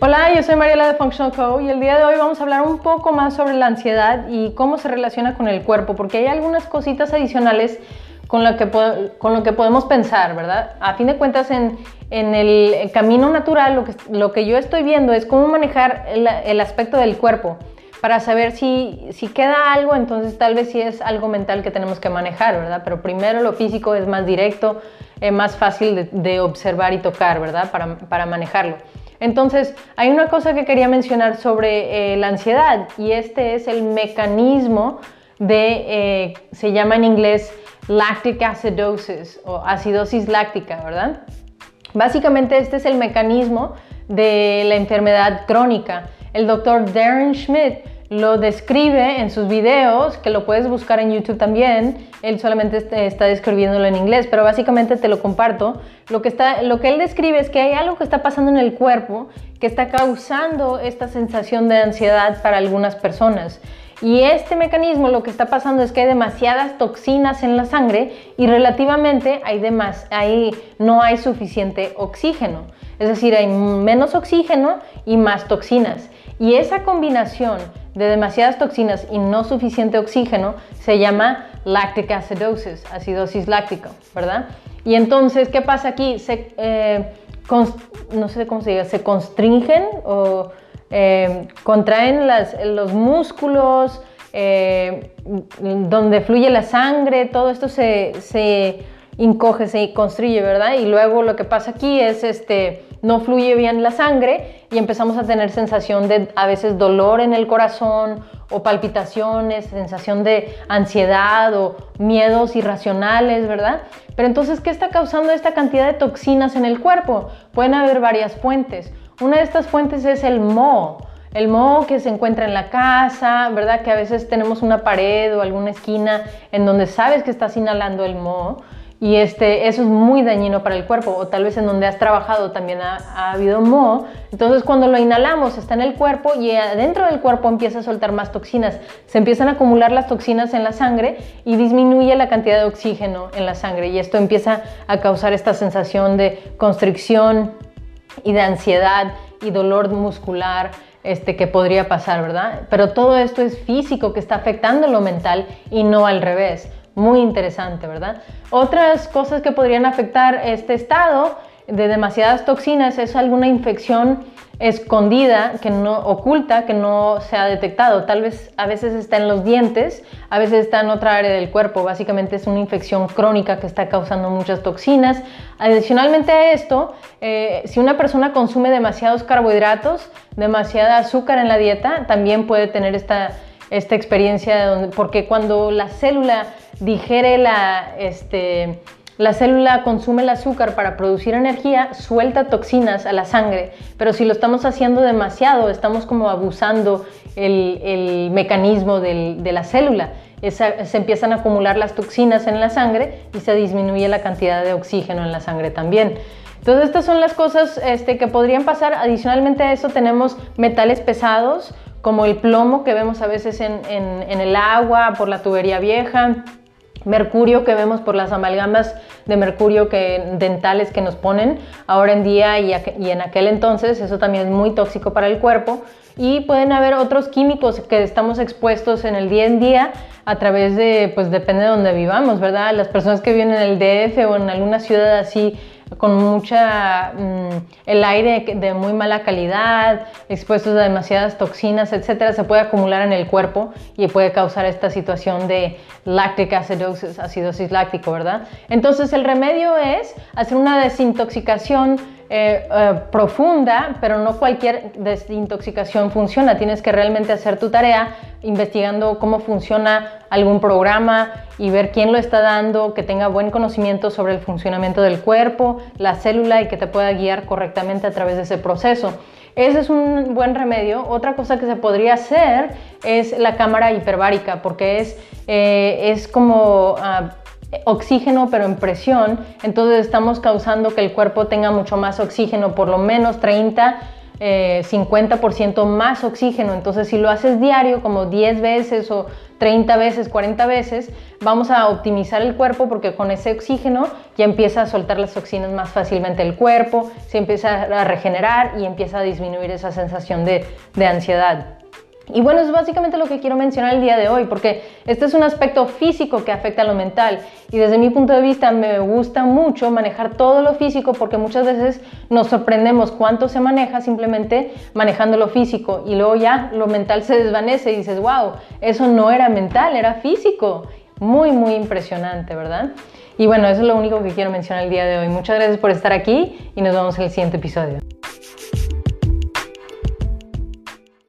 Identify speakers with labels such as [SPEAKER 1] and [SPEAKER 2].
[SPEAKER 1] Hola, yo soy Mariela de Functional Co y el día de hoy vamos a hablar un poco más sobre la ansiedad y cómo se relaciona con el cuerpo, porque hay algunas cositas adicionales con lo que, con lo que podemos pensar, ¿verdad? A fin de cuentas, en, en el camino natural, lo que, lo que yo estoy viendo es cómo manejar el, el aspecto del cuerpo para saber si, si, queda algo, entonces tal vez sí es algo mental que tenemos que manejar, ¿verdad? Pero primero lo físico es más directo, es más fácil de, de observar y tocar, ¿verdad? Para, para manejarlo. Entonces, hay una cosa que quería mencionar sobre eh, la ansiedad y este es el mecanismo de, eh, se llama en inglés lactic acidosis o acidosis láctica, ¿verdad? Básicamente este es el mecanismo de la enfermedad crónica. El doctor Darren Schmidt lo describe en sus videos, que lo puedes buscar en YouTube también. Él solamente está describiéndolo en inglés, pero básicamente te lo comparto. Lo que, está, lo que él describe es que hay algo que está pasando en el cuerpo que está causando esta sensación de ansiedad para algunas personas. Y este mecanismo lo que está pasando es que hay demasiadas toxinas en la sangre y relativamente hay demas, ahí no hay suficiente oxígeno. Es decir, hay menos oxígeno y más toxinas. Y esa combinación de demasiadas toxinas y no suficiente oxígeno se llama lactic acidosis, acidosis láctica, ¿verdad? Y entonces, ¿qué pasa aquí? Se, eh, no sé cómo se diga, se constringen o eh, contraen las, los músculos, eh, donde fluye la sangre, todo esto se, se encoge, se construye, ¿verdad? Y luego lo que pasa aquí es este no fluye bien la sangre y empezamos a tener sensación de a veces dolor en el corazón o palpitaciones, sensación de ansiedad o miedos irracionales, ¿verdad? Pero entonces, ¿qué está causando esta cantidad de toxinas en el cuerpo? Pueden haber varias fuentes. Una de estas fuentes es el moho. El moho que se encuentra en la casa, ¿verdad? Que a veces tenemos una pared o alguna esquina en donde sabes que estás inhalando el moho y este, eso es muy dañino para el cuerpo o tal vez en donde has trabajado también ha, habido moho. Entonces cuando lo inhalamos está en el cuerpo y adentro del cuerpo empieza a soltar más toxinas. Se empiezan a acumular las toxinas en la sangre y disminuye la cantidad de oxígeno en la sangre y esto empieza a causar esta sensación de constricción y de ansiedad y dolor muscular. Este, que podría pasar, ¿verdad? Pero todo esto es físico que está afectando lo mental y no al revés. Muy interesante, ¿verdad? Otras cosas que podrían afectar este estado de demasiadas toxinas es alguna infección escondida, que no oculta, que no se ha detectado. Tal vez a veces está en los dientes, a veces está en otra área del cuerpo. Básicamente es una infección crónica que está causando muchas toxinas. Adicionalmente a esto, eh, si una persona consume demasiados carbohidratos, demasiada azúcar en la dieta, también puede tener esta, esta experiencia, porque cuando la célula digere la, este, la célula consume el azúcar para producir energía, suelta toxinas a la sangre, pero si lo estamos haciendo demasiado, estamos como abusando el, mecanismo de la célula. se empiezan a acumular las toxinas en la sangre y se disminuye la cantidad de oxígeno en la sangre también. Entonces estas son las cosas este, que podrían pasar. Adicionalmente a eso tenemos metales pesados como el plomo que vemos a veces en el agua por la tubería vieja, mercurio que vemos por las amalgamas de mercurio que, dentales que nos ponen ahora en día y, en aquel entonces, eso también es muy tóxico para el cuerpo. Y pueden haber otros químicos que estamos expuestos en el día en día a través de, pues depende de donde vivamos, ¿verdad? Las personas que viven en el DF o en alguna ciudad así con mucha, mm, el aire de muy mala calidad, expuestos a demasiadas toxinas, etcétera, se puede acumular en el cuerpo y puede causar esta situación de lactic acidosis, acidosis láctico, ¿verdad? Entonces el remedio es hacer una desintoxicación eh, eh, profunda, pero no cualquier desintoxicación funciona. Tienes que realmente hacer tu tarea investigando cómo funciona algún programa y ver quién lo está dando, que tenga buen conocimiento sobre el funcionamiento del cuerpo, la célula y que te pueda guiar correctamente a través de ese proceso. Ese es un buen remedio. Otra cosa que se podría hacer es la cámara hiperbárica, porque es, eh, es como ah, oxígeno pero en presión, entonces estamos causando que el cuerpo tenga mucho más oxígeno, por lo menos 30 50% eh, más oxígeno. Entonces, si lo haces diario, como 10 veces o 30 veces, 40 veces, vamos a optimizar el cuerpo porque con ese oxígeno ya empieza a soltar las toxinas más fácilmente el cuerpo, se empieza a regenerar y empieza a disminuir esa sensación de, de ansiedad. Y bueno, es básicamente lo que quiero mencionar el día de hoy, porque este es un aspecto físico que afecta a lo mental. Y desde mi punto de vista me gusta mucho manejar todo lo físico porque muchas veces nos sorprendemos cuánto se maneja simplemente manejando lo físico y luego ya lo mental se desvanece y dices, wow, eso no era mental, era físico. Muy, muy impresionante, ¿verdad? Y bueno, eso es lo único que quiero mencionar el día de hoy. Muchas gracias por estar aquí y nos vemos en el siguiente episodio.